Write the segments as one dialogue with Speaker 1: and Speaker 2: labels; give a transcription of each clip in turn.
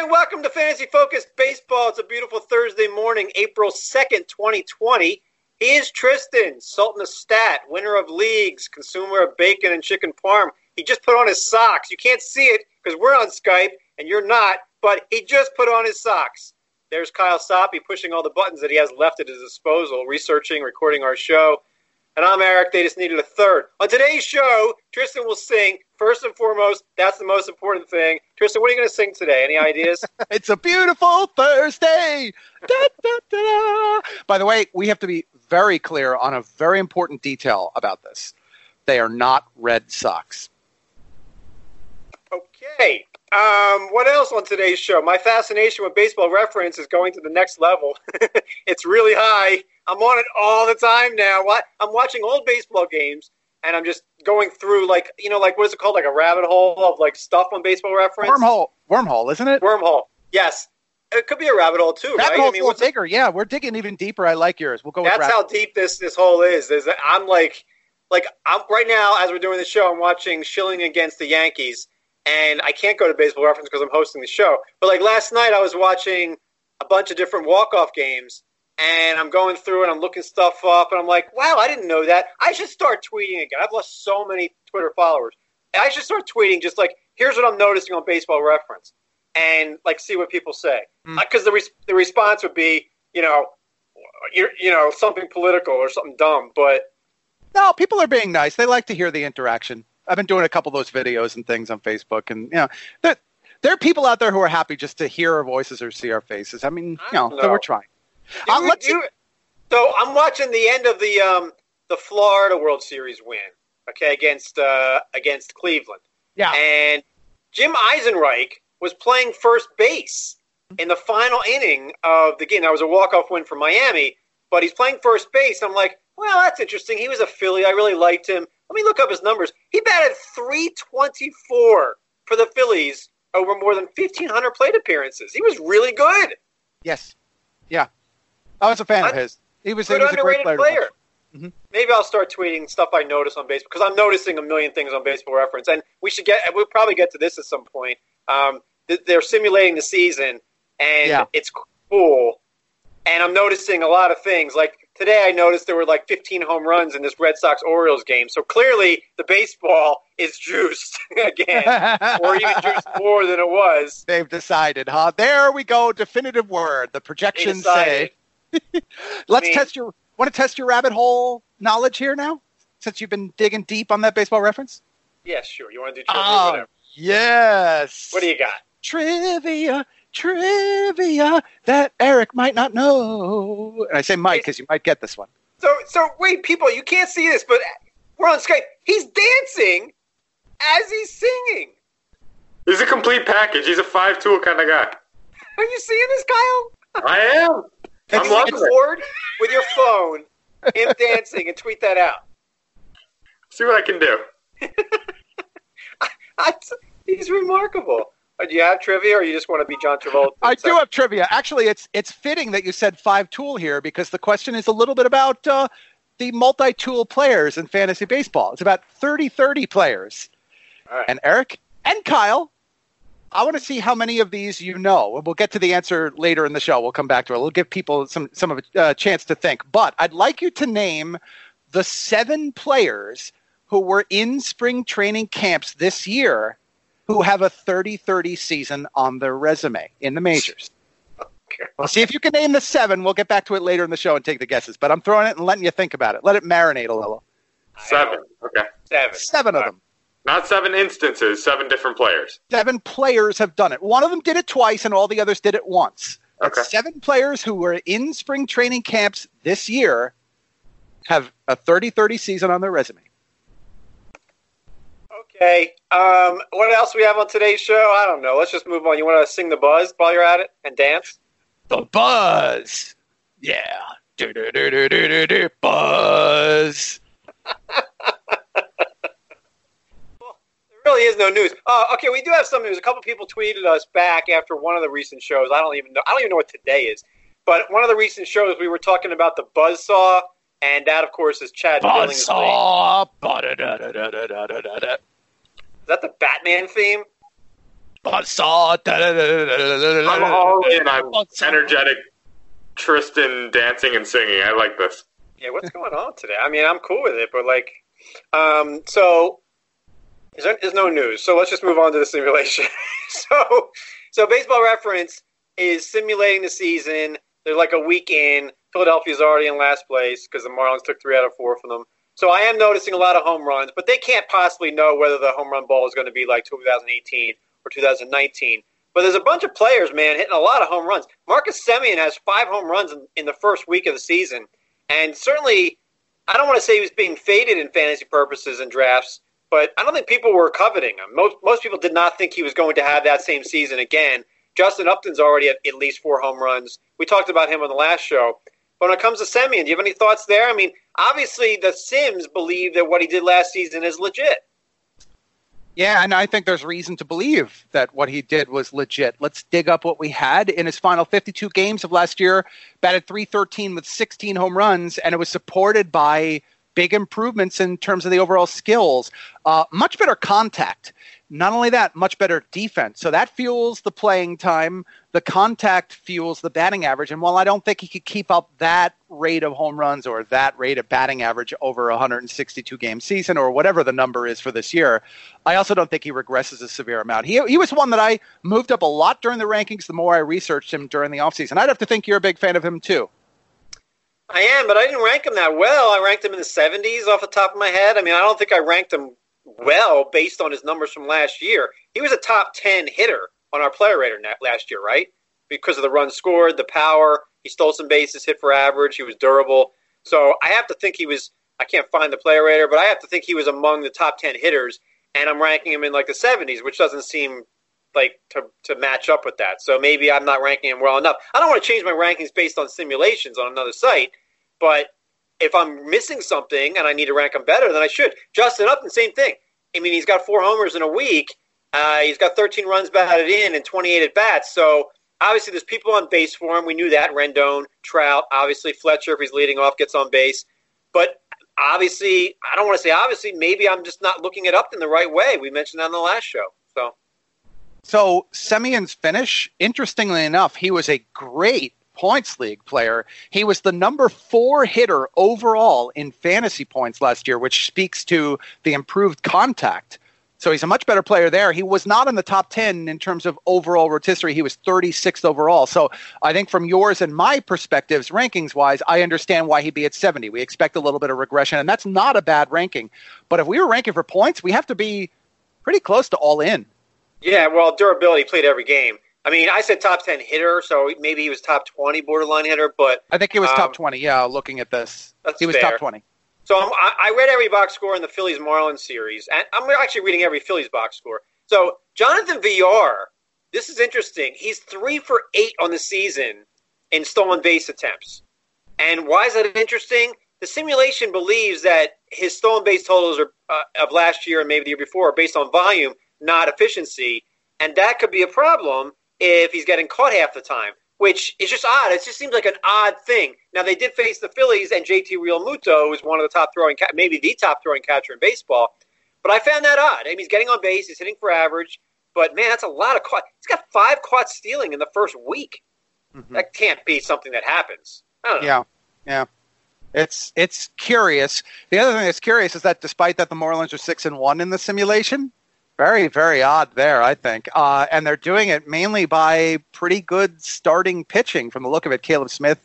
Speaker 1: and welcome to Fantasy Focused Baseball. It's a beautiful Thursday morning, April 2nd, 2020. He is Tristan, Sultan of Stat, winner of leagues, consumer of bacon and chicken parm. He just put on his socks. You can't see it because we're on Skype and you're not, but he just put on his socks. There's Kyle Soppe pushing all the buttons that he has left at his disposal, researching, recording our show. And I'm Eric. They just needed a third. On today's show, Tristan will sing. First and foremost, that's the most important thing. Tristan, what are you going to sing today? Any ideas?
Speaker 2: it's a beautiful Thursday. Da, da, da, By the way, we have to be very clear on a very important detail about this. They are not red Sox.
Speaker 1: Okay. Um, what else on today's show? My fascination with baseball reference is going to the next level. it's really high. I'm on it all the time now. I'm watching old baseball games and I'm just going through like you know like what is it called like a rabbit hole of like stuff on Baseball Reference.
Speaker 2: Wormhole, wormhole, isn't it?
Speaker 1: Wormhole. Yes, it could be a rabbit hole too.
Speaker 2: Rabbit
Speaker 1: right?
Speaker 2: hole's I mean, bigger. Yeah, we're digging even deeper. I like yours. We'll go.
Speaker 1: That's how deep this this hole is. Is I'm like like I'm right now as we're doing the show. I'm watching Schilling against the Yankees, and I can't go to Baseball Reference because I'm hosting the show. But like last night, I was watching a bunch of different walk off games and I'm going through and I'm looking stuff up, and I'm like, wow, I didn't know that. I should start tweeting again. I've lost so many Twitter followers. I should start tweeting just like, here's what I'm noticing on Baseball Reference, and like see what people say. Because mm. uh, the res- the response would be, you know, you're you know something political or something dumb, but
Speaker 2: no, people are being nice. They like to hear the interaction. I've been doing a couple of those videos and things on Facebook, and you know, there, there are people out there who are happy just to hear our voices or see our faces. I mean, you know, know. so we're trying.
Speaker 1: Uh, you, you, so I'm watching the end of the um, the Florida World Series win, okay, against uh, against Cleveland.
Speaker 2: Yeah.
Speaker 1: And Jim Eisenreich was playing first base in the final inning of the game. That was a walk off win for Miami, but he's playing first base. I'm like, well, that's interesting. He was a Philly. I really liked him. Let me look up his numbers. He batted 324 for the Phillies over more than 1,500 plate appearances. He was really good.
Speaker 2: Yes. Yeah. I was a fan of his. He was, he was a great player. player.
Speaker 1: Mm-hmm. Maybe I'll start tweeting stuff I notice on baseball because I'm noticing a million things on Baseball Reference, and we should get. We'll probably get to this at some point. Um, they're simulating the season, and yeah. it's cool. And I'm noticing a lot of things. Like today, I noticed there were like 15 home runs in this Red Sox Orioles game. So clearly, the baseball is juiced again, or even juiced more than it was.
Speaker 2: They've decided, huh? There we go. Definitive word. The projections say Let's I mean, test your want to test your rabbit hole knowledge here now, since you've been digging deep on that baseball reference.
Speaker 1: Yeah, sure. You want to do trivia? Oh, whatever.
Speaker 2: yes.
Speaker 1: What do you got?
Speaker 2: Trivia, trivia that Eric might not know. And I say Mike because you might get this one.
Speaker 1: So, so wait, people, you can't see this, but we're on Skype. He's dancing as he's singing.
Speaker 3: He's a complete package. He's a five-tool kind of guy.
Speaker 1: Are you seeing this, Kyle?
Speaker 3: I am.
Speaker 1: If you record with your phone him dancing and tweet that out.
Speaker 3: See what I can do.
Speaker 1: I, I, he's remarkable. Uh, do you have trivia, or you just want to be John Travolta?
Speaker 2: I do have trivia. Actually, it's it's fitting that you said five tool here because the question is a little bit about uh, the multi-tool players in fantasy baseball. It's about 30-30 players. And Eric and Kyle I want to see how many of these you know. We'll get to the answer later in the show. We'll come back to it. We'll give people some some of a uh, chance to think. But I'd like you to name the seven players who were in spring training camps this year who have a 30-30 season on their resume in the majors. Okay. We'll see if you can name the seven. We'll get back to it later in the show and take the guesses. But I'm throwing it and letting you think about it. Let it marinate a little.
Speaker 3: Seven. Okay.
Speaker 1: Seven.
Speaker 2: Seven of them.
Speaker 3: Not seven instances, seven different players.
Speaker 2: Seven players have done it. One of them did it twice, and all the others did it once.
Speaker 3: Okay.
Speaker 2: seven players who were in spring training camps this year have a 30 30 season on their resume.
Speaker 1: Okay. Um, what else we have on today's show? I don't know. Let's just move on. You want to sing the buzz while you're at it and dance?
Speaker 2: The buzz. Yeah. Do, do, do, do, do, do, buzz.
Speaker 1: Well, there really is no news. Uh, okay, we do have some news. A couple people tweeted us back after one of the recent shows. I don't even know. I don't even know what today is. But one of the recent shows, we were talking about the Buzzsaw, and that, of course, is Chad
Speaker 2: Buzzsaw.
Speaker 1: Is that the Batman theme?
Speaker 2: Buzzsaw.
Speaker 3: I'm all in on energetic Tristan dancing and singing. I like this.
Speaker 1: Yeah, what's going on today? I mean, I'm cool with it, but like, um, so there's, there's no news. So let's just move on to the simulation. so, so Baseball Reference is simulating the season. They're like a week in. Philadelphia's already in last place because the Marlins took three out of four from them. So I am noticing a lot of home runs, but they can't possibly know whether the home run ball is going to be like 2018 or 2019. But there's a bunch of players, man, hitting a lot of home runs. Marcus Semien has five home runs in, in the first week of the season. And certainly, I don't want to say he was being faded in fantasy purposes and drafts, but I don't think people were coveting him. Most, most people did not think he was going to have that same season again. Justin Upton's already at at least four home runs. We talked about him on the last show. But when it comes to Semien, do you have any thoughts there? I mean, obviously the Sims believe that what he did last season is legit.
Speaker 2: Yeah, and I think there's reason to believe that what he did was legit. Let's dig up what we had in his final 52 games of last year. Batted 313 with 16 home runs, and it was supported by big improvements in terms of the overall skills. Uh, much better contact. Not only that, much better defense. So that fuels the playing time. The contact fuels the batting average. And while I don't think he could keep up that rate of home runs or that rate of batting average over a 162 game season or whatever the number is for this year, I also don't think he regresses a severe amount. He, he was one that I moved up a lot during the rankings the more I researched him during the offseason. I'd have to think you're a big fan of him too.
Speaker 1: I am, but I didn't rank him that well. I ranked him in the 70s off the top of my head. I mean, I don't think I ranked him well based on his numbers from last year. He was a top 10 hitter on our player rater last year, right? Because of the runs scored, the power. He stole some bases, hit for average. He was durable. So I have to think he was. I can't find the player rater, but I have to think he was among the top 10 hitters, and I'm ranking him in like the 70s, which doesn't seem like to, to match up with that. So maybe I'm not ranking him well enough. I don't want to change my rankings based on simulations on another site, but if I'm missing something and I need to rank him better, then I should. Justin Upton, same thing. I mean, he's got four homers in a week. Uh, he's got 13 runs batted in and 28 at bats. So obviously, there's people on base for him. We knew that. Rendon, Trout, obviously Fletcher, if he's leading off, gets on base. But obviously, I don't want to say obviously. Maybe I'm just not looking it up in the right way. We mentioned that on the last show. So.
Speaker 2: So Semien's finish, interestingly enough, he was a great points league player. He was the number four hitter overall in fantasy points last year, which speaks to the improved contact. So he's a much better player there. He was not in the top 10 in terms of overall rotisserie. He was 36th overall. So I think from yours and my perspectives, rankings wise, I understand why he'd be at 70. We expect a little bit of regression, and that's not a bad ranking. But if we were ranking for points, we have to be pretty close to all in.
Speaker 1: Yeah, well, durability played every game. I mean, I said top 10 hitter, so maybe he was top 20 borderline hitter, but.
Speaker 2: I think he was um, top 20, yeah, looking at this. he was fair. top 20.
Speaker 1: So I'm, i read every box score in the Phillies Marlins series, and I'm actually reading every Phillies box score. So Jonathan Villar, this is interesting. He's three for eight on the season in stolen base attempts. And why is that interesting? The simulation believes that his stolen base totals are, uh, of last year and maybe the year before are based on volume, not efficiency. And that could be a problem if he's getting caught half the time, which is just odd. It just seems like an odd thing. Now they did face the Phillies, and JT Realmuto is one of the top throwing, maybe the top throwing catcher in baseball. But I found that odd. I mean, he's getting on base, he's hitting for average, but man, that's a lot of caught. He's got five caught stealing in the first week. Mm-hmm. That can't be something that happens.
Speaker 2: Yeah, yeah. It's it's curious. The other thing that's curious is that despite that the Marlins are six and one in the simulation, very, very odd there, I think. Uh, and they're doing it mainly by pretty good starting pitching from the look of it. Caleb Smith,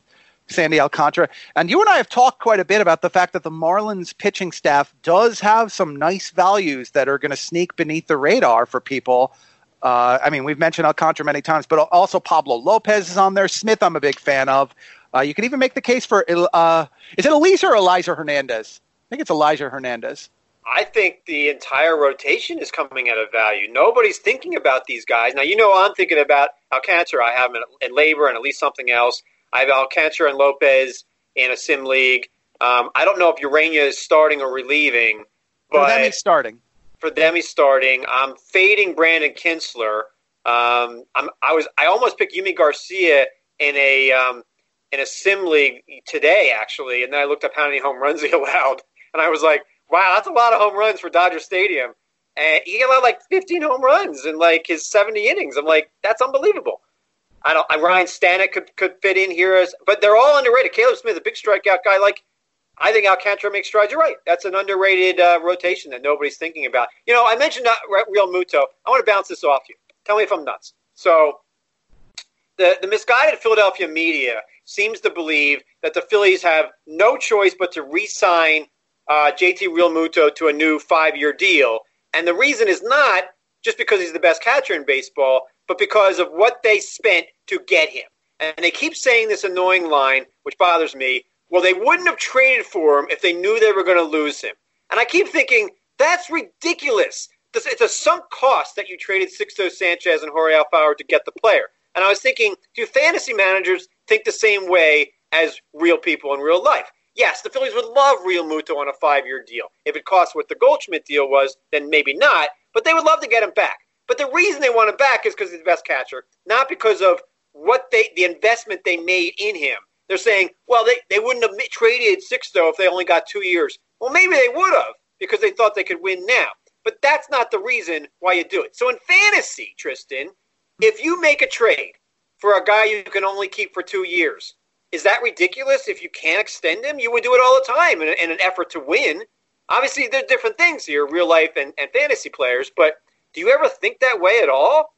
Speaker 2: Sandy Alcantara. And you and I have talked quite a bit about the fact that the Marlins pitching staff does have some nice values that are going to sneak beneath the radar for people. Uh, I mean, we've mentioned Alcantara many times, but also Pablo Lopez is on there. Smith, I'm a big fan of. Uh, you can even make the case for uh, is it Elieser or Elijah Hernandez? I think it's Elijah Hernandez.
Speaker 1: I think the entire rotation is coming at a value. Nobody's thinking about these guys. Now, you know, I'm thinking about Alcantara. I have him in, in LABR and at least something else. I have Alcantara and Lopez in a sim league. Um, I don't know if Urena is starting or relieving. But
Speaker 2: for them, he's starting.
Speaker 1: For them, he's starting. I'm fading Brandon Kintzler. Um, I'm, I was I almost picked Yimi Garcia in a um, in a sim league today, actually, and then I looked up how many home runs he allowed, and I was like – Wow, that's a lot of home runs for Dodger Stadium. and he allowed like 15 home runs in like his 70 innings. I'm like, that's unbelievable. I don't. Ryan Stanek could could fit in here as, but they're all underrated. Caleb Smith, a big strikeout guy, like I think Alcantara makes strides. You're right. That's an underrated uh, rotation that nobody's thinking about. You know, I mentioned uh, Realmuto. I want to bounce this off you. Tell me if I'm nuts. So, the the misguided Philadelphia media seems to believe that the Phillies have no choice but to re-sign uh, JT Realmuto to a new five-year deal, and the reason is not just because he's the best catcher in baseball, but because of what they spent to get him. And they keep saying this annoying line, which bothers me. Well, they wouldn't have traded for him if they knew they were going to lose him. And I keep thinking, that's ridiculous. It's a sunk cost that you traded Sixto Sanchez and Jorge Alfaro to get the player. And I was thinking, do fantasy managers think the same way as real people in real life? Yes, the Phillies would love Realmuto on a five-year deal. If it costs what the Goldschmidt deal was, then maybe not. But they would love to get him back. But the reason they want him back is because he's the best catcher, not because of what they the investment they made in him. They're saying, well, they, they wouldn't have traded Sixto if they only got two years. Well, maybe they would have because they thought they could win now. But that's not the reason why you do it. So in fantasy, Tristan, if you make a trade for a guy you can only keep for two years, is that ridiculous? If you can't extend him, you would do it all the time in, in an effort to win. Obviously, there's different things here, real life and, and fantasy players, but do you ever think that way at all?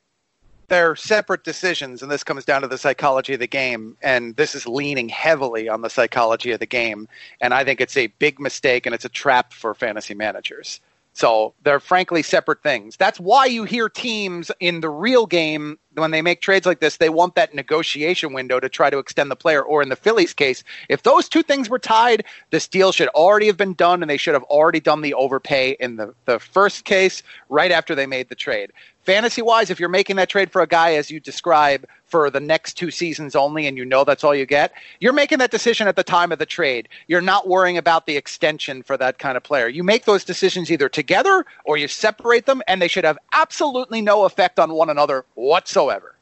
Speaker 2: They're separate decisions, and this comes down to the psychology of the game. And this is leaning heavily on the psychology of the game. And I think it's a big mistake and it's a trap for fantasy managers. So they're frankly separate things. That's why you hear teams in the real game when they make trades like this, they want that negotiation window to try to extend the player. Or in the Phillies case, if those two things were tied, this deal should already have been done and they should have already done the overpay in the, the first case right after they made the trade fantasy wise, if you're making that trade for a guy as you describe for the next two seasons only and you know that's all you get, you're making that decision at the time of the trade. You're not worrying about the extension for that kind of player. You make those decisions either together or you separate them, and they should have absolutely no effect on one another whatsoever.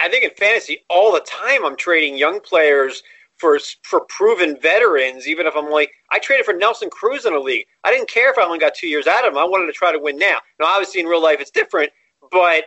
Speaker 1: I think in fantasy, all the time I'm trading young players for for proven veterans, even if I'm like I traded for Nelson Cruz in a league. I didn't care if I only got two years out of him. I wanted to try to win now. Now, obviously, in real life, it's different, but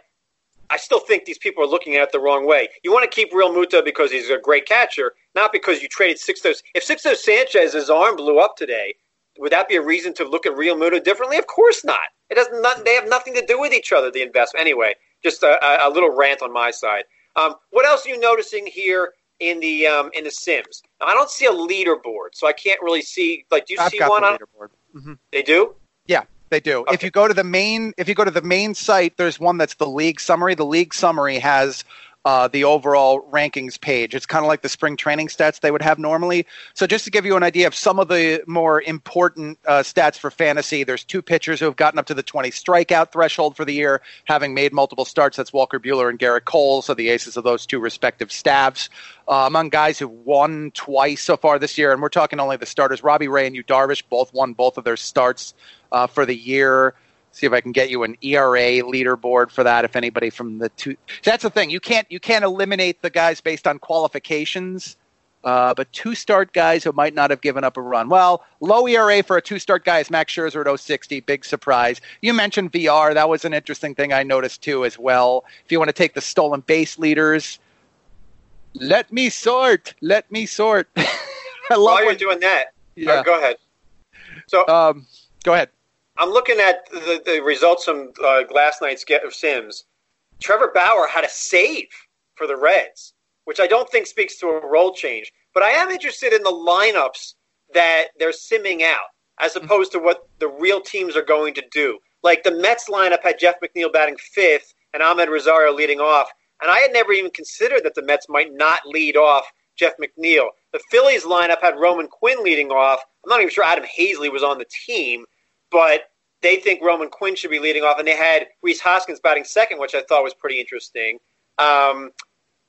Speaker 1: I still think these people are looking at it the wrong way. You want to keep Realmuto because he's a great catcher, not because you traded Sixto. If Sixto Sanchez's arm blew up today, would that be a reason to look at Realmuto differently? Of course not. It does not. They have nothing to do with each other. The investment, anyway. Just a, a little rant on my side. Um, what else are you noticing here in the um, in the Sims? Now, I don't see a leaderboard, so I can't really see. Like, do you
Speaker 2: I've
Speaker 1: see one
Speaker 2: the
Speaker 1: on?
Speaker 2: leaderboard. Mm-hmm.
Speaker 1: They do.
Speaker 2: Yeah, they do.
Speaker 1: Okay.
Speaker 2: If you go to the main, if you go to the main site, there's one that's the league summary. The league summary has uh, the overall rankings page. It's kind of like the spring training stats they would have normally. So just to give you an idea of some of the more important uh, stats for fantasy, there's two pitchers who have gotten up to the 20 strikeout threshold for the year, having made multiple starts. That's Walker Buehler and Gerrit Cole, so the aces of those two respective staffs. Uh, among guys who've won twice so far this year, and we're talking only the starters, Robbie Ray and Yu Darvish both won both of their starts uh, for the year see if I can get you an ERA leaderboard for that. If anybody from the two, that's the thing. You can't you can't eliminate the guys based on qualifications. Uh, but two start guys who might not have given up a run. Well, low ERA for a two start guy is Max Scherzer at 060. Big surprise. You mentioned Villar. That was an interesting thing I noticed too as well. If you want to take the stolen base leaders, let me sort. Let me sort. I love
Speaker 1: While you're
Speaker 2: when-
Speaker 1: doing that,
Speaker 2: Yeah.
Speaker 1: uh, go ahead. So
Speaker 2: Um, go ahead.
Speaker 1: I'm looking at the, the results from uh, last night's get of Sims. Trevor Bauer had a save for the Reds, which I don't think speaks to a role change. But I am interested in the lineups that they're simming out, as opposed to what the real teams are going to do. Like the Mets lineup had Jeff McNeil batting fifth and Amed Rosario leading off, and I had never even considered that the Mets might not lead off Jeff McNeil. The Phillies lineup had Roman Quinn leading off. I'm not even sure Adam Haseley was on the team, but they think Roman Quinn should be leading off, and they had Rhys Hoskins batting second, which I thought was pretty interesting. Um,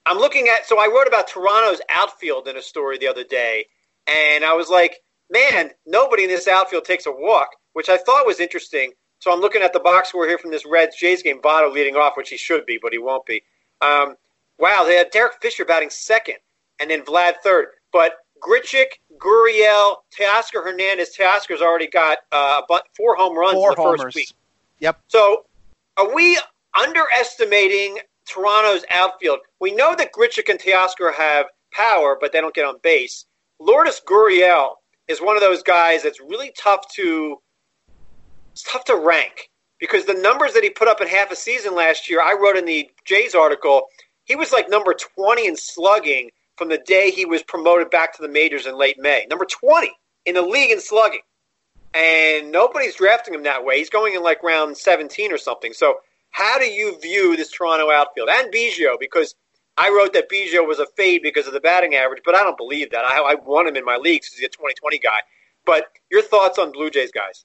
Speaker 1: I'm looking at so I wrote about Toronto's outfield in a story the other day, and I was like, man, nobody in this outfield takes a walk, which I thought was interesting. So I'm looking at the box score here from this Reds Jays game. Votto leading off, which he should be, but he won't be. Um, wow, they had Derek Fisher batting second, and then Vlad third. But Grichuk, Gurriel, Teoscar Hernandez. Teoscar's already got uh, four home runs
Speaker 2: Four
Speaker 1: in the first
Speaker 2: homers.
Speaker 1: week.
Speaker 2: Yep.
Speaker 1: So, are we underestimating Toronto's outfield? We know that Grichuk and Teoscar have power, but they don't get on base. Lourdes Gurriel is one of those guys that's really tough to it's tough to rank because the numbers that he put up in half a season last year, I wrote in the Jays article, he was like number 20 in slugging from the day he was promoted back to the majors in late May. Number 20 in the league in slugging. And nobody's drafting him that way. He's going in like round 17 or something. So, how do you view this Toronto outfield and Biggio? Because I wrote that Biggio was a fade because of the batting average, but I don't believe that. I, I want him in my leagues because he's a 2020 guy. But your thoughts on Blue Jays guys?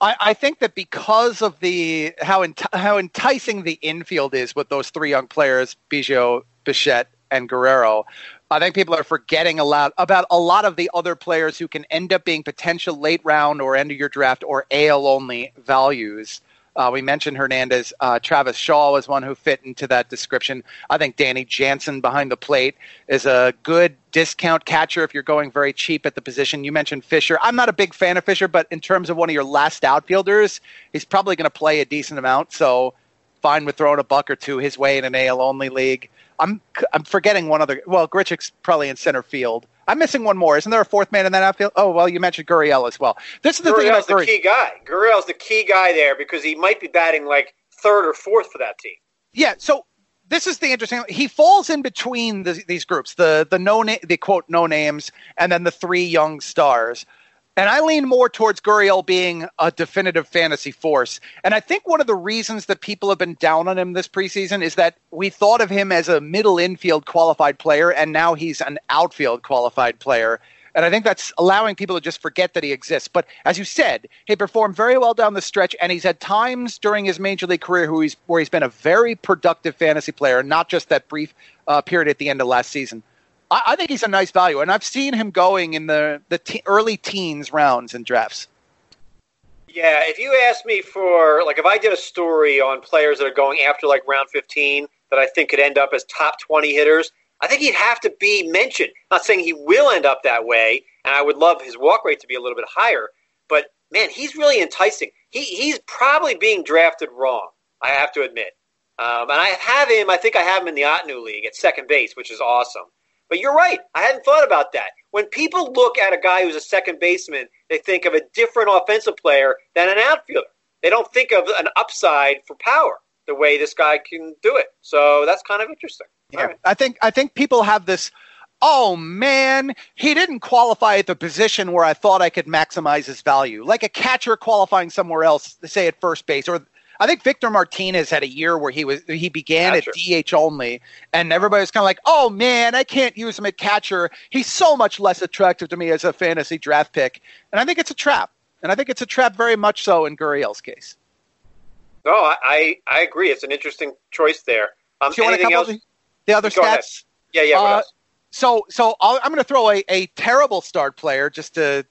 Speaker 2: I, I think that because of the how enti- how enticing the infield is with those three young players, Biggio, Bichette, and Guerrero, I think people are forgetting a lot about a lot of the other players who can end up being potential late round or end of your draft or AL only values. Uh, we mentioned Hernandez. Uh, Travis Shaw was one who fit into that description. I think Danny Jansen behind the plate is a good discount catcher if you're going very cheap at the position. You mentioned Fisher. I'm not a big fan of Fisher, but in terms of one of your last outfielders, he's probably going to play a decent amount. So fine with throwing a buck or two his way in an AL only league. I'm I'm forgetting one other. Well, Grichuk's probably in center field. I'm missing one more. Isn't there a fourth man in that outfield? Oh, well, you mentioned Gurriel as well. This is the
Speaker 1: Gurriel's
Speaker 2: thing
Speaker 1: about the key guy. Gurriel's the key guy there because he might be batting like third or fourth for that team.
Speaker 2: Yeah. So this is the interesting. He falls in between the, these groups, the the no na- the quote no names, and then the three young stars. And I lean more towards Gurriel being a definitive fantasy force. And I think one of the reasons that people have been down on him this preseason is that we thought of him as a middle infield qualified player, and now he's an outfield qualified player. And I think that's allowing people to just forget that he exists. But as you said, he performed very well down the stretch, and he's had times during his major league career where he's, where he's been a very productive fantasy player, not just that brief uh, period at the end of last season. I, I think he's a nice value, and I've seen him going in the the te- early teens rounds in drafts.
Speaker 1: Yeah, if you ask me for like if I did a story on players that are going after like round 15 that I think could end up as top 20 hitters, I think he'd have to be mentioned. Not saying he will end up that way, and I would love his walk rate to be a little bit higher, but man, he's really enticing. He he's probably being drafted wrong. I have to admit. Um, and I have him. I think I have him in the Ottoneu League at second base, which is awesome. But you're right. I hadn't thought about that. When people look at a guy who's a second baseman, they think of a different offensive player than an outfielder. They don't think of an upside for power the way this guy can do it. So that's kind of interesting.
Speaker 2: Yeah, right. I think I think people have this. Oh man, he didn't qualify at the position where I thought I could maximize his value, like a catcher qualifying somewhere else, say at first base, or I think Victor Martinez had a year where he was he began catcher. at DH only, and everybody was kind of like, "Oh man, I can't use him at catcher. He's so much less attractive to me as a fantasy draft pick." And I think it's a trap, and I think it's a trap very much so in Gurriel's case.
Speaker 1: No, I I agree. It's an interesting choice there. Um,
Speaker 2: Do you want a couple the, the other
Speaker 1: Go
Speaker 2: stats?
Speaker 1: Ahead. Yeah, yeah. Uh,
Speaker 2: so so i am going to throw a, a terrible start player just to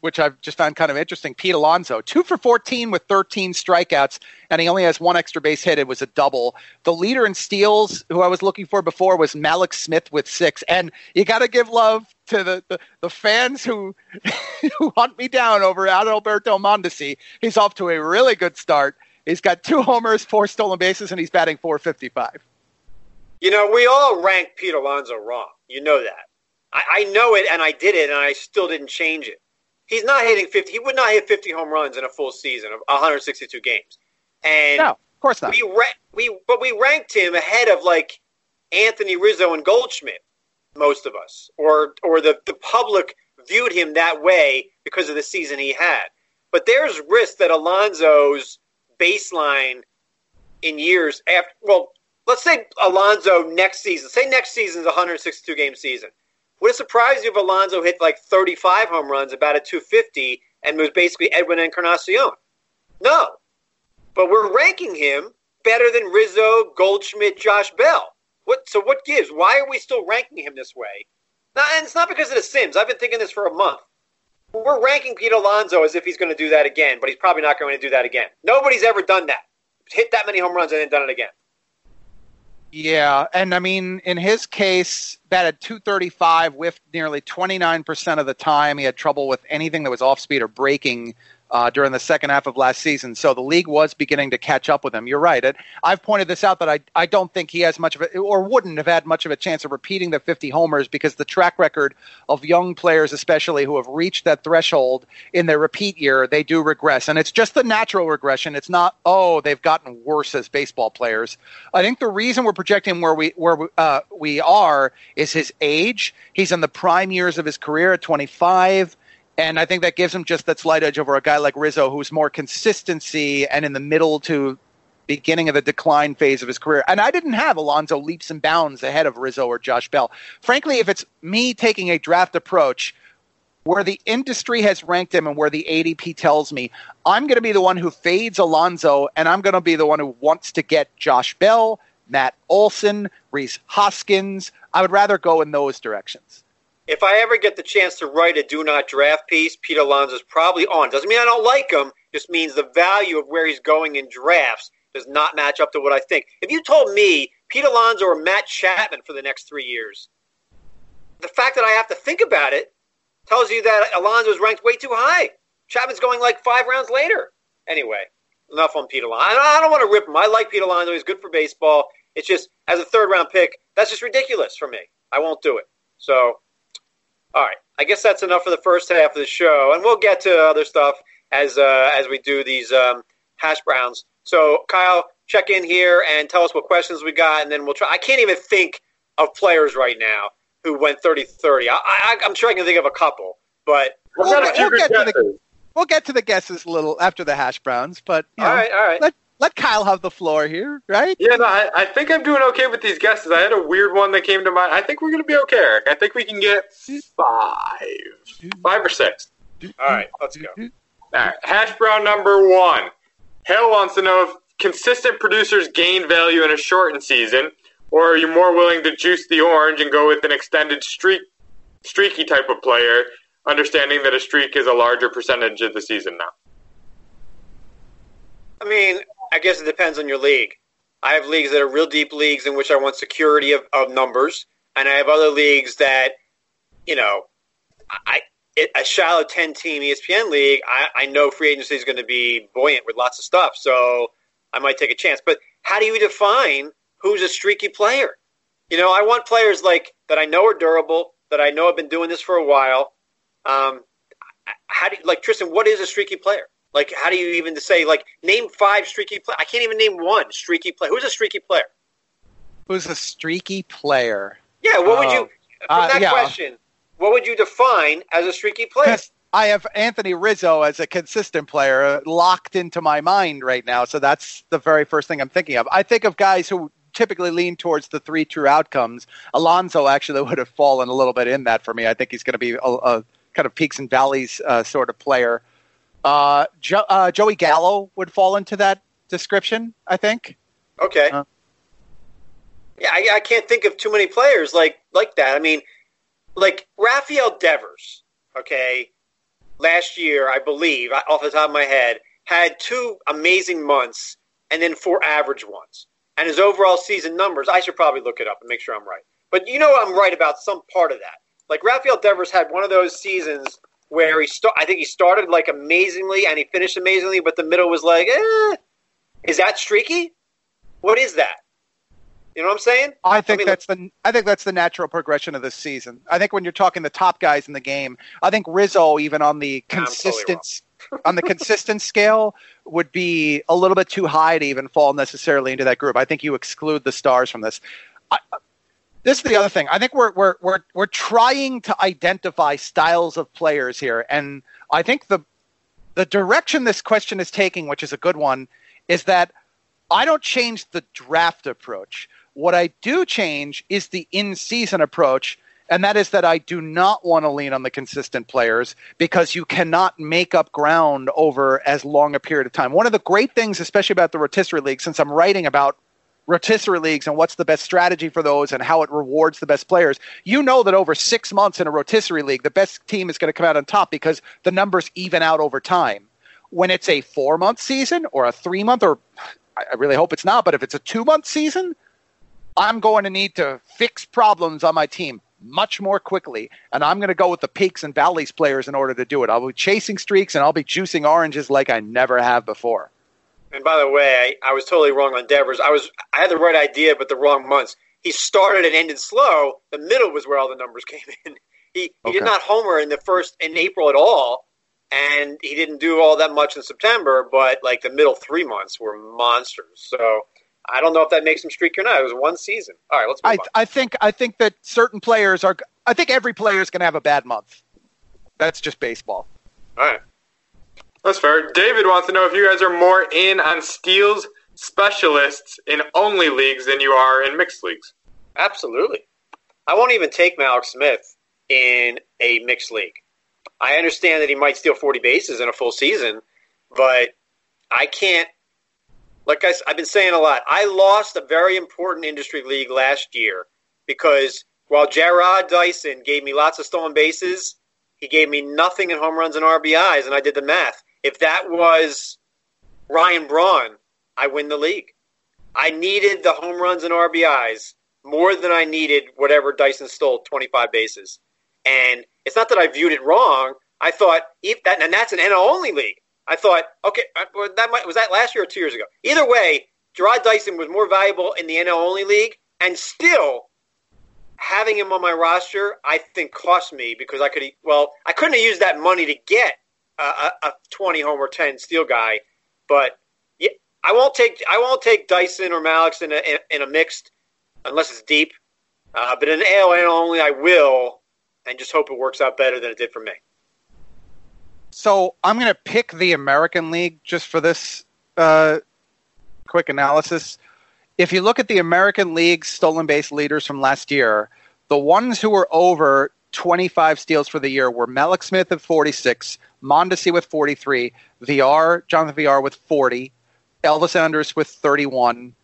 Speaker 2: which I've just found kind of interesting. Pete Alonso, two for 14 with 13 strikeouts, and he only has one extra base hit. It was a double. The leader in steals, who I was looking for before, was Mallex Smith with six. And you got to give love to the, the, the fans who, who hunt me down over Adalberto Mondesi. He's off to a really good start. He's got two homers, four stolen bases, and he's batting 455.
Speaker 1: You know, we all rank Pete Alonso wrong. You know that. I, I know it, and I did it, and I still didn't change it he's not hitting 50. He would not hit 50 home runs in a full season of 162 games. And
Speaker 2: no, of course not.
Speaker 1: We ra- we but we ranked him ahead of like Anthony Rizzo and Goldschmidt, most of us, or or the the public viewed him that way because of the season he had. But there's risk that Alonso's baseline in years after. Well, let's say Alonso next season. Say next season's a 162 game season. Would it surprise you if Alonso hit like 35 home runs, about a 250, and was basically Edwin Encarnacion? No. But we're ranking him better than Rizzo, Goldschmidt, Josh Bell. What? So what gives? Why are we still ranking him this way? Now, and it's not because of the Sims. I've been thinking this for a month. We're ranking Pete Alonso as if he's going to do that again, but he's probably not going to do that again. Nobody's ever done that. Hit that many home runs and then done it again.
Speaker 2: Yeah, and I mean, in his case, batted 235 with nearly 29% of the time. He had trouble with anything that was off speed or breaking uh, during the second half of last season. So the league was beginning to catch up with him. You're right. It, I've pointed this out that I, I don't think he has much of a, or wouldn't have had much of a chance of repeating the 50 homers because the track record of young players, especially who have reached that threshold in their repeat year, they do regress. And it's just the natural regression. It's not, oh, they've gotten worse as baseball players. I think the reason we're projecting where we, where we, uh, we are is his age. He's in the prime years of his career at 25 and I think that gives him just that slight edge over a guy like Rizzo, who's more consistency and in the middle to beginning of the decline phase of his career. And I didn't have Alonso leaps and bounds ahead of Rizzo or Josh Bell. Frankly, if it's me taking a draft approach where the industry has ranked him and where the ADP tells me, I'm going to be the one who fades Alonso and I'm going to be the one who wants to get Josh Bell, Matt Olson, Rhys Hoskins. I would rather go in those directions
Speaker 1: if I ever get the chance to write a do not draft piece, Pete Alonso's probably on. Doesn't mean I don't like him, just means the value of where he's going in drafts does not match up to what I think. If you told me Pete Alonso or Matt Chapman for the next three years, the fact that I have to think about it tells you that Alonso is ranked way too high. Chapman's going like five rounds later. Anyway, enough on Pete Alonso. I don't want to rip him. I like Pete Alonso. He's good for baseball. It's just, as a third round pick, that's just ridiculous for me. I won't do it. So all right. I guess that's enough for the first half of the show, and we'll get to other stuff as uh, as we do these um, hash browns. So, Kyle, check in here and tell us what questions we got, and then we'll try. I can't even think of players right now who went 30-30. I, am sure I can think of a couple, but
Speaker 2: we'll, we'll, get, the, we'll get to the guesses a little after the hash browns. But you know,
Speaker 1: all right, all right.
Speaker 2: Let, let Kyle have the floor here, right?
Speaker 3: Yeah, no, I, I, think I'm doing okay with these guesses. I had a weird one that came to mind. I think we're going to be okay, Eric. I think we can get five, five or six.
Speaker 1: All right, let's go. All
Speaker 3: right, hash brown number one. Hale wants to know if consistent producers gain value in a shortened season, or are you more willing to juice the orange and go with an extended streak, streaky type of player, understanding that a streak is a larger percentage of the season now?
Speaker 1: I mean, I guess it depends on your league. I have leagues that are real deep leagues in which I want security of, of numbers, and I have other leagues that, you know, I it, a shallow ten team ESPN league. I, I know free agency is going to be buoyant with lots of stuff, so I might take a chance. But how do you define who's a streaky player? You know, I want players like that I know are durable, that I know have been doing this for a while. Um, how do you, like Tristan? What is a streaky player? Like, how do you even say like name five streaky play? I can't even name one streaky player. Who's a streaky player?
Speaker 2: Who's a streaky player?
Speaker 1: Yeah, what would you oh. from uh, that yeah. question? What would you define as a streaky player?
Speaker 2: I have Anthony Rizzo as a consistent player uh, locked into my mind right now, so that's the very first thing I'm thinking of. I think of guys who typically lean towards the three true outcomes. Alonso actually would have fallen a little bit in that for me. I think he's going to be a, a kind of peaks and valleys uh, sort of player. Uh, jo- uh, Joey Gallo would fall into that description, I think.
Speaker 1: Okay. Uh, yeah, I, I, can't think of too many players like like that. I mean, like Rafael Devers. Okay, last year I believe, off the top of my head, had two amazing months and then four average ones. And his overall season numbers, I should probably look it up and make sure I'm right. But you know I'm right about some part of that. Like Rafael Devers had one of those seasons where he start. I think he started like amazingly and he finished amazingly, but the middle was like, eh, is that streaky? What is that? You know what I'm saying?
Speaker 2: I think I mean, that's the I think that's the natural progression of the season. I think when you're talking the top guys in the game, I think Rizzo even on the consistency totally on the consistent scale would be a little bit too high to even fall necessarily into that group. I think you exclude the stars from this. I, this is the other thing. I think we're we're we're we're trying to identify styles of players here, and I think the the direction this question is taking, which is a good one, is that I don't change the draft approach. What I do change is the in-season approach, and that is that I do not want to lean on the consistent players because you cannot make up ground over as long a period of time. One of the great things, especially about the rotisserie league, since I'm writing about rotisserie leagues and what's the best strategy for those and how it rewards the best players, you know that over six months in a rotisserie league, the best team is going to come out on top because the numbers even out over time. When it's a four month season or a three month, or I really hope it's not, but if it's a two month season, I'm going to need to fix problems on my team much more quickly. And I'm going to go with the peaks and valleys players in order to do it. I'll be chasing streaks and I'll be juicing oranges like I never have before.
Speaker 1: And by the way, I, I was totally wrong on Devers. I was I had the right idea, but the wrong months. He started and ended slow. The middle was where all the numbers came in. He, he okay. did not homer in the first in April at all, and he didn't do all that much in September. But like the middle three months were monsters. So I don't know if that makes him streak or not. It was one season. All right, let's. Move on. I,
Speaker 2: I think I think that certain players are. I think every player is going to have a bad month. That's just baseball.
Speaker 1: All right.
Speaker 3: That's fair. David wants to know if you guys are more in on steals specialists in only leagues than you are in mixed leagues.
Speaker 1: Absolutely. I won't even take Mallex Smith in a mixed league. I understand that he might steal 40 bases in a full season, but I can't like I, have been saying a lot, I lost a very important industry league last year because while Jarrod Dyson gave me lots of stolen bases, he gave me nothing in home runs and RBIs, and I did the math. If that was Ryan Braun, I win the league. I needed the home runs and RBIs more than I needed whatever Dyson stole 25 bases. And it's not that I viewed it wrong. I thought, that, and that's an NL only league. I thought, okay, uh, that might, was that last year or two years ago. Either way, Gerard Dyson was more valuable in the NL only league, and still having him on my roster, I think cost me because I could. Well, I couldn't have used that money to get a, a, a twenty homer ten steal guy, but yeah, I won't take I won't take Dyson or Mallex in a in, in a mixed unless it's deep. Uh, but in AL only, I will, and just hope it works out better than it did for me.
Speaker 2: So I'm going to pick the American League just for this uh, quick analysis. If you look at the American League stolen base leaders from last year, the ones who were over 25 steals for the year were Mallex Smith at 46, Mondesi with 43, Villar, Jonathan Villar with 40, Elvis Andrus with 31,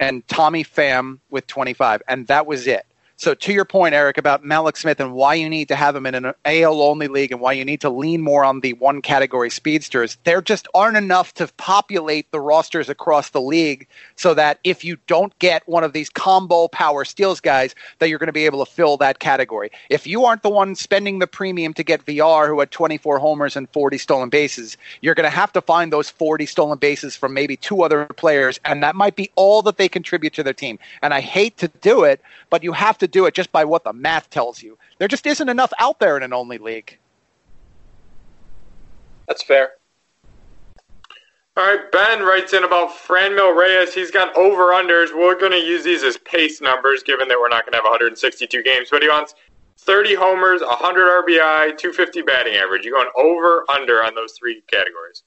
Speaker 2: and Tommy Pham with 25. And that was it. So to your point, Eric, about Mallex Smith and why you need to have him in an AL only league and why you need to lean more on the one category speedsters, there just aren't enough to populate the rosters across the league so that if you don't get one of these combo power steals guys, that you're going to be able to fill that category. If you aren't the one spending the premium to get Villar who had 24 homers and 40 stolen bases, you're going to have to find those 40 stolen bases from maybe two other players, and that might be all that they contribute to their team. And I hate to do it, but you have to do it just by what the math tells you. There just isn't enough out there in an only league.
Speaker 1: That's fair.
Speaker 3: All right, Ben writes in about Franmil Reyes. He's got over unders. We're going to use these as pace numbers, given that we're not going to have 162 games. But he wants 30 homers, 100 RBI, 250 batting average. You going over under on those three categories?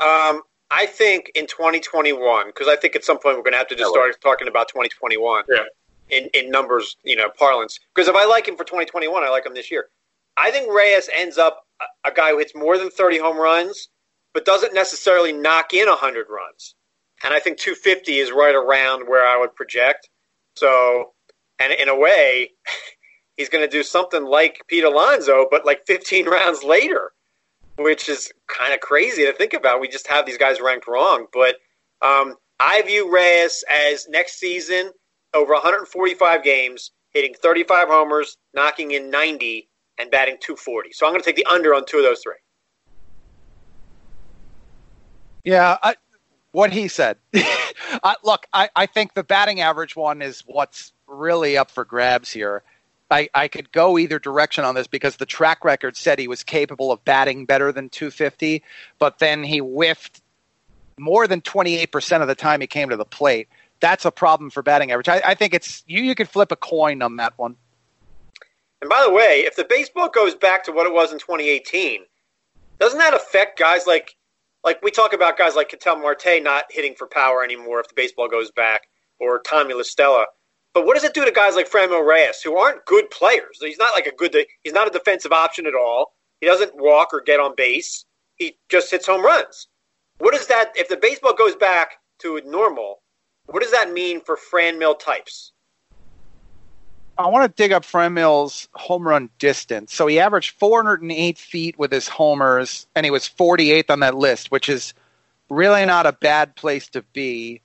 Speaker 1: Um, I think in 2021, because I think at some point we're going to have to just start talking about 2021.
Speaker 3: Yeah
Speaker 1: in, in numbers, you know, parlance. Because if I like him for 2021, I like him this year. I think Reyes ends up a, a guy who hits more than 30 home runs, but doesn't necessarily knock in 100 runs. And I think 250 is right around where I would project. So, and in a way, he's going to do something like Pete Alonso, but like 15 rounds later, which is kind of crazy to think about. We just have these guys ranked wrong. But um, I view Reyes as next season over 145 games, hitting 35 homers, knocking in 90, and batting 240. So I'm going to take the under on two of those three.
Speaker 2: Yeah, I, what he said. Look, I, I think the batting average one is what's really up for grabs here. I, I could go either direction on this because the track record said he was capable of batting better than 250, but then he whiffed more than 28% of the time he came to the plate that's a problem for batting average. I, I think it's you. You could flip a coin on that one.
Speaker 1: And by the way, if the baseball goes back to what it was in 2018, doesn't that affect guys like like we talk about guys like Ketel Marte not hitting for power anymore if the baseball goes back, or Tommy La Stella. But what does it do to guys like Franmil Reyes who aren't good players? He's not like a good. He's not a defensive option at all. He doesn't walk or get on base. He just hits home runs. What is that? If the baseball goes back to normal, what does that mean for Franmil types?
Speaker 2: I want to dig up Franmil's home run distance. So he averaged 408 feet with his homers, and he was 48th on that list, which is really not a bad place to be.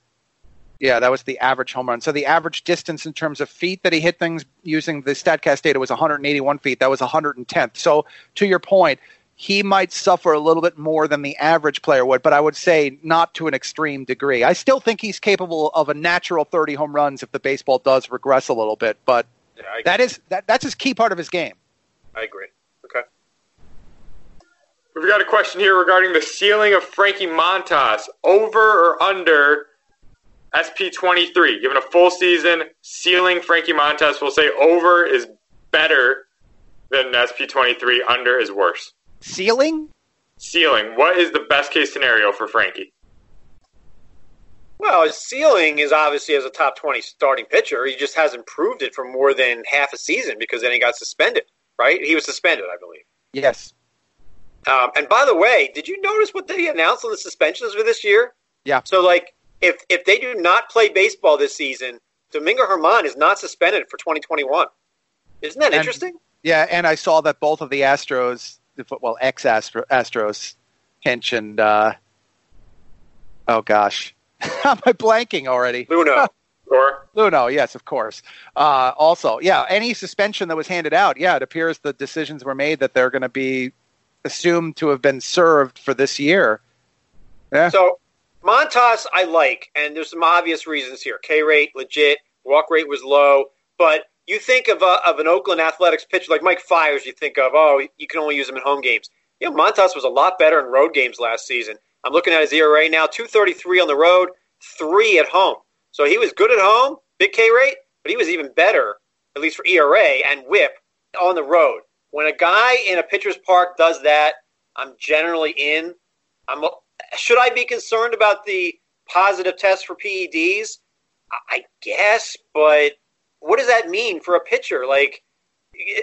Speaker 2: Yeah, that was the average home run. So the average distance in terms of feet that he hit things using the Statcast data was 181 feet. That was 110th. So to your point, he might suffer a little bit more than the average player would, but I would say not to an extreme degree. I still think he's capable of a natural 30 home runs if the baseball does regress a little bit, but yeah, that is that, that's his key part of his game.
Speaker 1: I agree. Okay.
Speaker 3: We've got a question here regarding the ceiling of Frankie Montas. Over or under SP23? Given a full season, ceiling Frankie Montas will say over is better than SP23, under is worse.
Speaker 2: Ceiling?
Speaker 3: Ceiling. What is the best case scenario for Frankie?
Speaker 1: Well, his ceiling is obviously as a top 20 starting pitcher. He just hasn't proved it for more than half a season because then he got suspended, right? He was suspended, I believe.
Speaker 2: Yes.
Speaker 1: Um, and by the way, did you notice what they announced on the suspensions for this year?
Speaker 2: Yeah.
Speaker 1: So, like, if if they do not play baseball this season, Domingo German is not suspended for 2021. Isn't that
Speaker 2: and,
Speaker 1: interesting?
Speaker 2: Yeah, and I saw that both of the Astros, well, ex Astros, Hinch and uh, oh gosh, am I blanking already?
Speaker 1: Luhnow.
Speaker 3: Or
Speaker 2: Luhnow, yes, of course. Uh, also, yeah, any suspension that was handed out, yeah, it appears the decisions were made that they're going to be assumed to have been served for this year.
Speaker 1: Yeah. So Montas, I like, and there's some obvious reasons here. K rate legit, walk rate was low, but you think of a, of an Oakland Athletics pitcher like Mike Fiers, you think of oh you can only use him in home games. You know Montas was a lot better in road games last season. I'm looking at his ERA now, 233 on the road, three at home. So he was good at home, big K rate, but he was even better, at least for ERA and WHIP, on the road. When a guy in a pitcher's park does that, I'm generally in. I'm should I be concerned about the positive test for PEDs? I guess, but what does that mean for a pitcher? Like,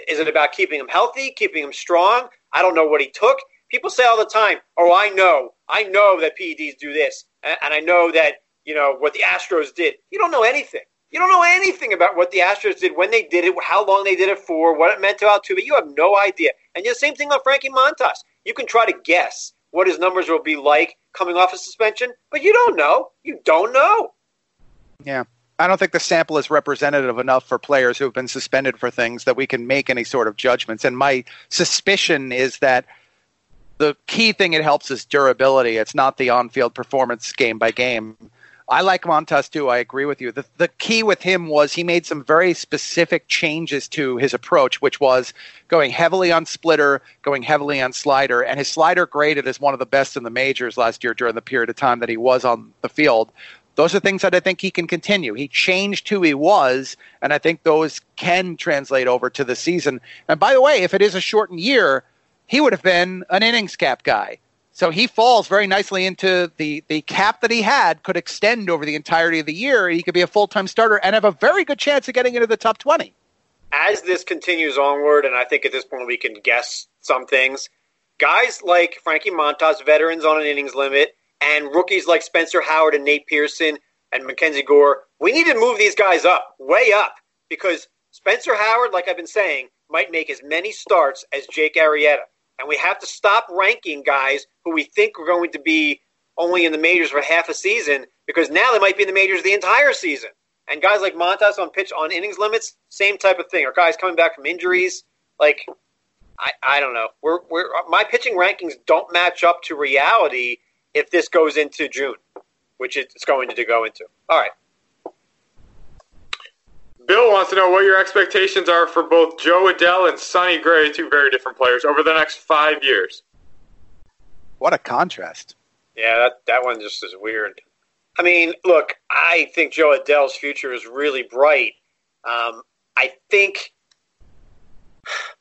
Speaker 1: is it about keeping him healthy, keeping him strong? I don't know what he took. People say all the time, "Oh, I know, I know that PEDs do this, and I know that you know what the Astros did." You don't know anything. You don't know anything about what the Astros did, when they did it, how long they did it for, what it meant to Altuve. You have no idea. And the same thing on Frankie Montas. You can try to guess what his numbers will be like coming off a suspension, but you don't know. You don't know.
Speaker 2: Yeah. I don't think the sample is representative enough for players who have been suspended for things that we can make any sort of judgments. And my suspicion is that the key thing it helps is durability. It's not the on field performance game by game. I like Montas too. I agree with you. The, the key with him was he made some very specific changes to his approach, which was going heavily on splitter, going heavily on slider, and his slider graded as one of the best in the majors last year during the period of time that he was on the field. Those are things that I think he can continue. He changed who he was, and I think those can translate over to the season. And by the way, if it is a shortened year, he would have been an innings cap guy. So he falls very nicely into the, the cap that he had could extend over the entirety of the year. He could be a full time starter and have a very good chance of getting into the top 20.
Speaker 1: As this continues onward, and I think at this point we can guess some things, guys like Frankie Montas, veterans on an innings limit, and rookies like Spencer Howard and Nate Pearson and Mackenzie Gore, we need to move these guys up, way up, because Spencer Howard, like I've been saying, might make as many starts as Jake Arrieta. And we have to stop ranking guys who we think are going to be only in the majors for half a season because now they might be in the majors the entire season. And guys like Montas on pitch on innings limits, same type of thing. Or guys coming back from injuries, like I, I don't know. We're, we're my pitching rankings don't match up to reality if this goes into June, which it's going to go into. All right.
Speaker 3: Bill wants to know what your expectations are for both Jo Adell and Sonny Gray, two very different players, over the next five years.
Speaker 2: What a contrast.
Speaker 1: Yeah, that, that one just is weird. I mean, look, I think Jo Adell's future is really bright. Um, I think,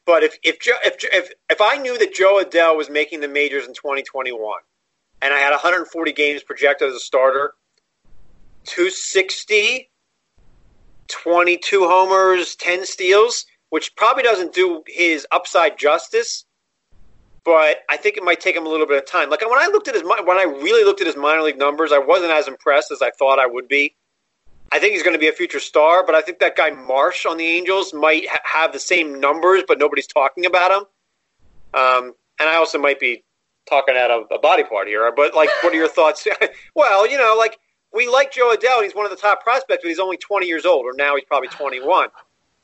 Speaker 1: but if if, if if if I knew that Jo Adell was making the majors in 2021, and I had 140 games projected as a starter, 260 22 homers, 10 steals, which probably doesn't do his upside justice. But I think it might take him a little bit of time. Like when I looked at his when I really looked at his minor league numbers, I wasn't as impressed as I thought I would be. I think he's going to be a future star, but I think that guy Marsh on the Angels might ha- have the same numbers, but nobody's talking about him. Um, and I also might be talking out of a body part here, but like, what are your thoughts? well, you know, like we like Jo Adell. He's one of the top prospects, but he's only 20 years old, or now he's probably 21.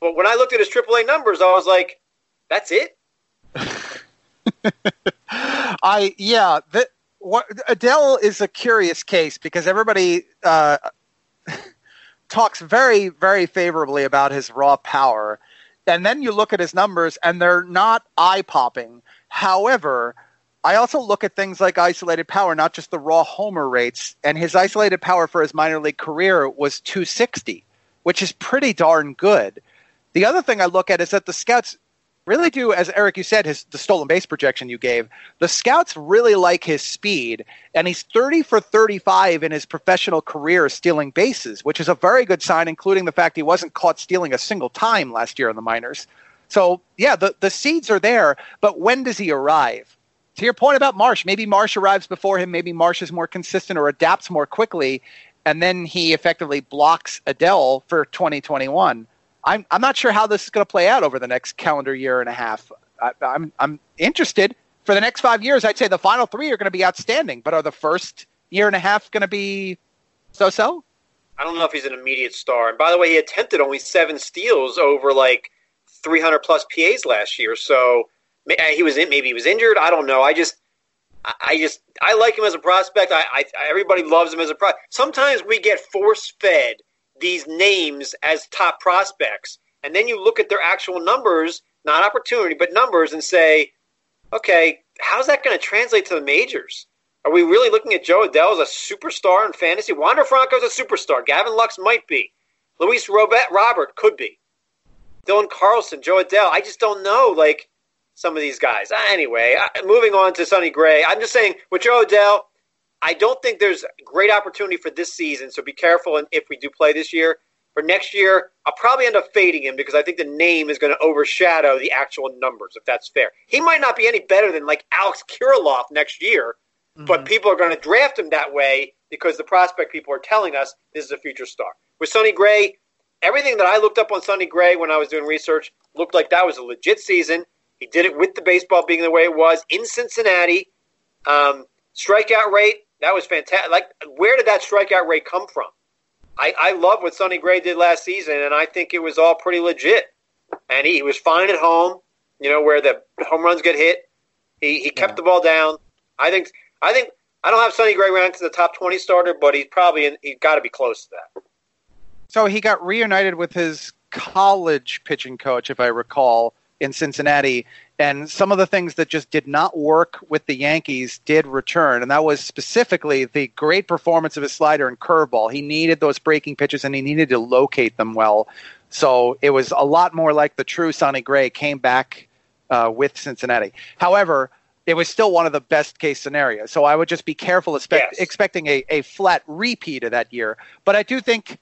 Speaker 1: But when I looked at his AAA numbers, I was like, that's it.
Speaker 2: I yeah, the, what Adell is a curious case because everybody uh, talks very very favorably about his raw power, and then you look at his numbers and they're not eye popping. However, I also look at things like isolated power, not just the raw homer rates, and his isolated power for his minor league career was 260, which is pretty darn good. The other thing I look at is that the scouts really do, as Eric you said, his the stolen base projection you gave. The scouts really like his speed, and he's 30 for 35 in his professional career stealing bases, which is a very good sign, including the fact he wasn't caught stealing a single time last year in the minors. So yeah, the the seeds are there, but when does he arrive? To your point about Marsh, maybe Marsh arrives before him. Maybe Marsh is more consistent or adapts more quickly, and then he effectively blocks Adell for 2021. I'm I'm not sure how this is going to play out over the next calendar year and a half. I, I'm I'm interested for the next five years. I'd say the final three are going to be outstanding, but are the first year and a half going to be so-so?
Speaker 1: I don't know if he's an immediate star. And by the way, he attempted only seven steals over like 300 plus PAs last year. So Uh, he was in, maybe he was injured. I don't know. I just I just I like him as a prospect. I, I everybody loves him as a prospect. Sometimes we get force fed these names as top prospects. And then you look at their actual numbers, not opportunity, but numbers, and say, okay, how's that going to translate to the majors? Are we really looking at Jo Adell as a superstar in fantasy? Wander Franco's a superstar. Gavin Lux might be. Luis Robert, Robert could be. Dylan Carlson, Jo Adell. I just don't know, like, some of these guys. Anyway, moving on to Sonny Gray. I'm just saying, with Jo Adell, I don't think there's great opportunity for this season, so be careful if we do play this year. For next year, I'll probably end up fading him because I think the name is going to overshadow the actual numbers, if that's fair. He might not be any better than like Alex Kirilloff next year, mm-hmm. but people are going to draft him that way because the prospect people are telling us this is a future star. With Sonny Gray, everything that I looked up on Sonny Gray when I was doing research looked like that was a legit season. He did it with the baseball being the way it was in Cincinnati. Um, strikeout rate that was fantastic. Like, where did that strikeout rate come from? I, I love what Sonny Gray did last season, and I think it was all pretty legit. And he, he was fine at home, you know, where the home runs get hit. He, he kept yeah. the ball down. I think I think I don't have Sonny Gray ranked as the top twenty starter, but he's probably in, he's got to be close to that.
Speaker 2: So he got reunited with his college pitching coach, if I recall, in Cincinnati, and some of the things that just did not work with the Yankees did return, and that was specifically the great performance of his slider and curveball. He needed those breaking pitches, and he needed to locate them well. So it was a lot more like the true Sonny Gray came back uh, with Cincinnati. However, it was still one of the best case scenarios. So I would just be careful expect, yes. expecting a, a flat repeat of that year. But I do think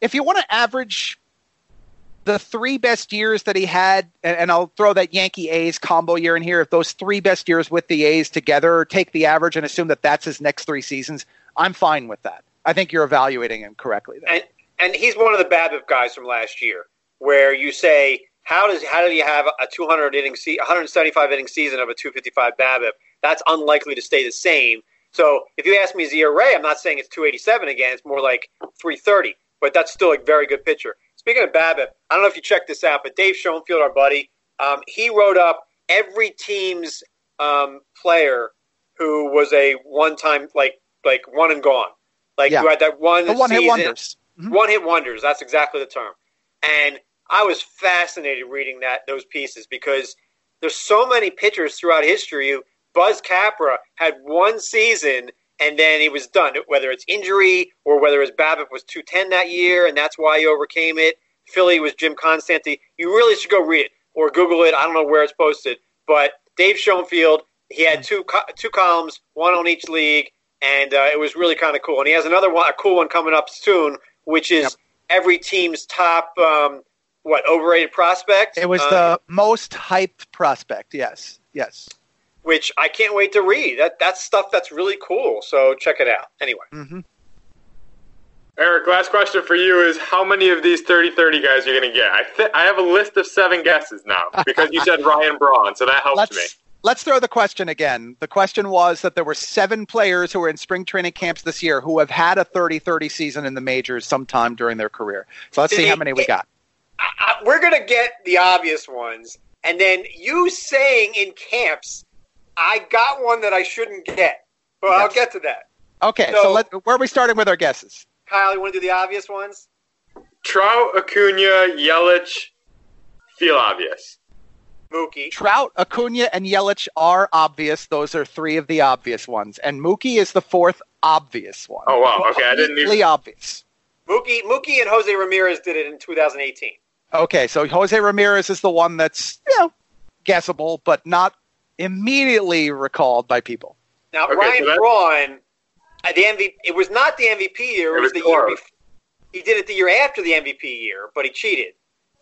Speaker 2: if you want to average the three best years that he had, and, and, I'll throw that Yankee A's combo year in here. If those three best years with the A's together, take the average and assume that that's his next three seasons, I'm fine with that. I think you're evaluating him correctly. There.
Speaker 1: And and he's one of the BABIP guys from last year, where you say, how does how do you have a 200 inning, 175 inning season of a 255 BABIP? That's unlikely to stay the same. So if you ask me ZRA, I'm not saying it's 287 again. It's more like 330, but that's still a very good pitcher. Speaking of BABIP, I don't know if you checked this out, but Dave Schoenfield, our buddy, um, he wrote up every team's um, player who was a one-time like like one and gone, like yeah. you had that one
Speaker 2: one hit wonders,
Speaker 1: mm-hmm. one hit wonders. That's exactly the term. And I was fascinated reading that those pieces because there's so many pitchers throughout history. Buzz Capra had one season and then he was done. Whether it's injury or whether his BABIP was 210 that year, and that's why he overcame it. Philly was Jim Konstanty. You really should go read it or Google it. I don't know where it's posted, but Dave Schoenfield. He had two two columns, one on each league, and uh, it was really kind of cool. And he has another one, a cool one coming up soon, which is yep. every team's top um, what overrated prospect.
Speaker 2: It was uh, the most hyped prospect. Yes, yes
Speaker 1: which I can't wait to read. That that's stuff that's really cool. So check it out. Anyway.
Speaker 2: Mm-hmm.
Speaker 3: Eric, last question for you is how many of these 30-30 guys are you going to get? I th- I have a list of seven guesses now because you said Ryan Braun, so that helps
Speaker 2: let's,
Speaker 3: me.
Speaker 2: let's throw the question again. The question was that there were seven players who were in spring training camps this year who have had a 30-30 season in the majors sometime during their career. So let's see how many we got.
Speaker 1: I, I, we're gonna get the obvious ones, and then you saying in camps, I got one that I shouldn't get. but yes. I'll get to that.
Speaker 2: Okay, so, so let, where are we starting with our guesses?
Speaker 1: Kyle, you want to do the obvious ones?
Speaker 3: Trout, Acuna, Yelich, feel obvious.
Speaker 1: Mookie.
Speaker 2: Trout, Acuna, and Yelich are obvious. Those are three of the obvious ones, and Mookie is the fourth obvious one.
Speaker 3: Oh wow! Okay, I didn't
Speaker 2: even. obvious.
Speaker 1: Mookie, Mookie, and Jose Ramirez did it in 2018.
Speaker 2: Okay, so Jose Ramirez is the one that's you know guessable, but not immediately recalled by people.
Speaker 1: Now okay, Ryan so Braun, uh, the MVP. It was not the MVP year. It, it was, was the year. Before. He did it the year after the MVP year, but he cheated.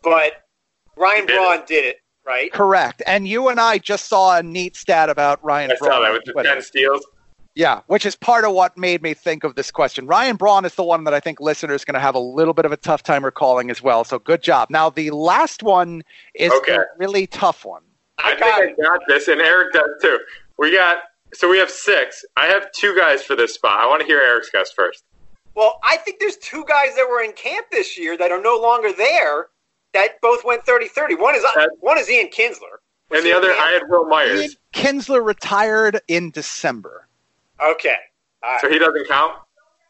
Speaker 1: But Ryan did Braun it. did it right?
Speaker 2: Correct. And you and I just saw a neat stat about Ryan
Speaker 3: I
Speaker 2: Braun.
Speaker 3: saw that with the 10 steals.
Speaker 2: Yeah, which is part of what made me think of this question. Ryan Braun is the one that I think listeners are going to have a little bit of a tough time recalling as well. So good job. Now, the last one is okay. a really tough one.
Speaker 3: I, I think I got this, and Eric does too. We got, so we have six. I have two guys for this spot. I want to hear Eric's guess first.
Speaker 1: Well, I think there's two guys that were in camp this year that are no longer there that both went 30-30. One is uh, one is Ian Kinsler.
Speaker 3: And the other, I had Wil Myers. Ian
Speaker 2: Kinsler retired in December.
Speaker 1: Okay.
Speaker 3: So he doesn't count?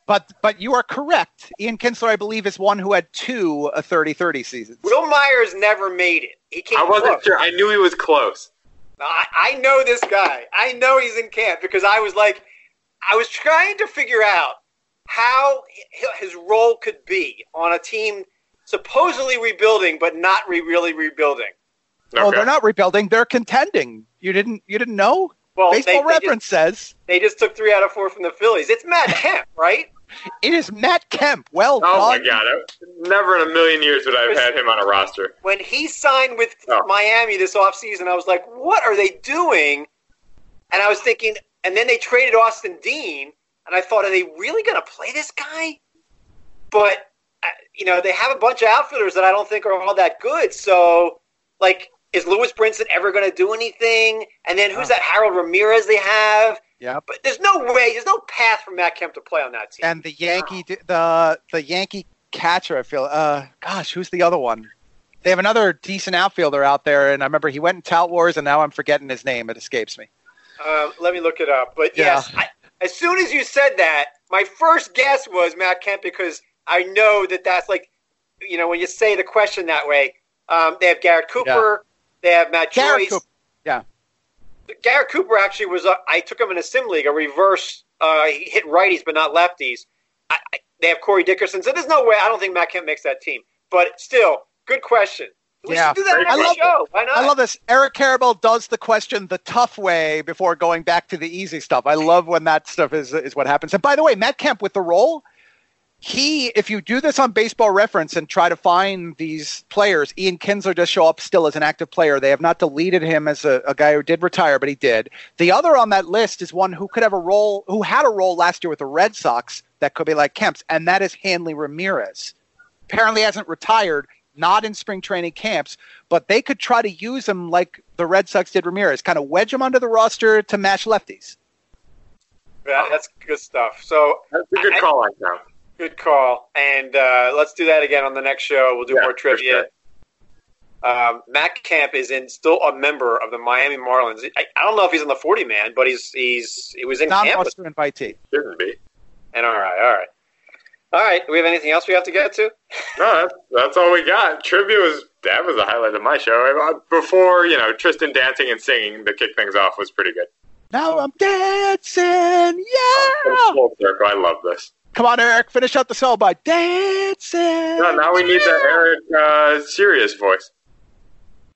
Speaker 2: But but you are correct. Ian Kinsler, I believe, is one who had two a 30-30 seasons.
Speaker 1: Wil Myers never made it. He came
Speaker 3: I wasn't
Speaker 1: close.
Speaker 3: sure. I knew he was close.
Speaker 1: I, I know this guy. I know he's in camp because I was like, I was trying to figure out how his role could be on a team supposedly rebuilding, but not re- really rebuilding.
Speaker 2: Okay. Well, they're not rebuilding; they're contending. You didn't you didn't know? Well, Baseball they, Reference
Speaker 1: they
Speaker 2: just, says
Speaker 1: they just took three out of four from the Phillies. It's Matt Kemp, right?
Speaker 2: It is Matt Kemp. Well
Speaker 3: oh
Speaker 2: done.
Speaker 3: my god! Never in a million years would I have had him on a roster.
Speaker 1: When he signed with oh. Miami this offseason, I was like, "What are they doing?" And I was thinking, and then they traded Austin Dean, and I thought, "Are they really going to play this guy?" But uh, you know, they have a bunch of outfielders that I don't think are all that good. So, like, is Lewis Brinson ever going to do anything? And then who's that Harold Ramirez they have?
Speaker 2: Yeah,
Speaker 1: but there's no way, there's no path for Matt Kemp to play on that team.
Speaker 2: And the Yankee, the the Yankee catcher, I feel. Uh, gosh, who's the other one? They have another decent outfielder out there, and I remember he went in Tout Wars, and now I'm forgetting his name. It escapes me.
Speaker 1: Um, let me look it up. But yeah. yes, I, as soon as you said that, my first guess was Matt Kemp because I know that that's like, you know, when you say the question that way, um, they have Garrett Cooper, yeah. They have Matt Garrett Joyce. Cooper.
Speaker 2: Yeah.
Speaker 1: Garrett Cooper actually was. A, I took him in a sim league, a reverse. Uh, he hit righties but not lefties. I, I, they have Corey Dickerson, so there's no way. I don't think Matt Kemp makes that team. But still, good question. We yeah. should do that every I love show. Why not?
Speaker 2: I love this. Eric Karabell does the question the tough way before going back to the easy stuff. I love when that stuff is is what happens. And by the way, Matt Kemp with the role, he, if you do this on baseball reference and try to find these players, Ian Kinsler does show up still as an active player. They have not deleted him as a, a, guy who did retire, but he did. The other on that list is one who could have a role, who had a role last year with the Red Sox that could be like Kemp's, and that is Hanley Ramirez. Apparently hasn't retired, not in spring training camps, but they could try to use him like the Red Sox did Ramirez, kind of wedge him under the roster to match lefties.
Speaker 1: Yeah, that's good stuff. So
Speaker 3: that's a good I, call, I know.
Speaker 1: Good call. And uh, let's do that again on the next show. We'll do yeah, more trivia. Sure. Um, Matt Kemp is in still a member of the Miami Marlins. I, I, don't know if he's in the forty man, but he's he's he was in
Speaker 2: non
Speaker 1: camp.
Speaker 2: Non-roster invitee.
Speaker 3: Shouldn't be.
Speaker 1: And all right, all right, all right. Do we have anything else we have to get to?
Speaker 3: No, that's, that's all we got. Trivia was that was the highlight of my show. Before you know, Tristan dancing and singing to kick things off was pretty good.
Speaker 2: Now I'm dancing, yeah.
Speaker 3: Full circle. I love this.
Speaker 2: Come on, Eric, finish out the song by dancing.
Speaker 3: No, now we need the Eric uh, serious voice.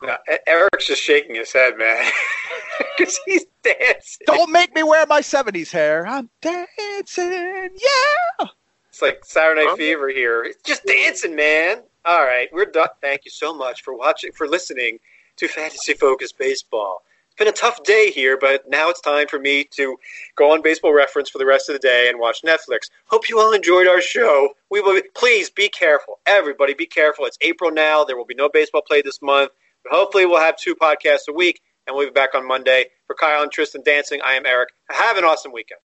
Speaker 1: No, Eric's just shaking his head, man, because he's dancing.
Speaker 2: Don't make me wear my '70s hair. I'm dancing, yeah.
Speaker 1: It's like Saturday Night huh? Fever here. It's just dancing, man. All right, we're done. Thank you so much for watching, for listening to Fantasy Focus Baseball been a tough day here, but now it's time for me to go on Baseball Reference for the rest of the day and watch Netflix. Hope you all enjoyed our show. We will be, please be careful. Everybody, be careful. It's April now. There will be no baseball play this month, but hopefully we'll have two podcasts a week. and we'll be back on Monday. For Kyle and Tristan dancing, I am Eric. Have an awesome weekend.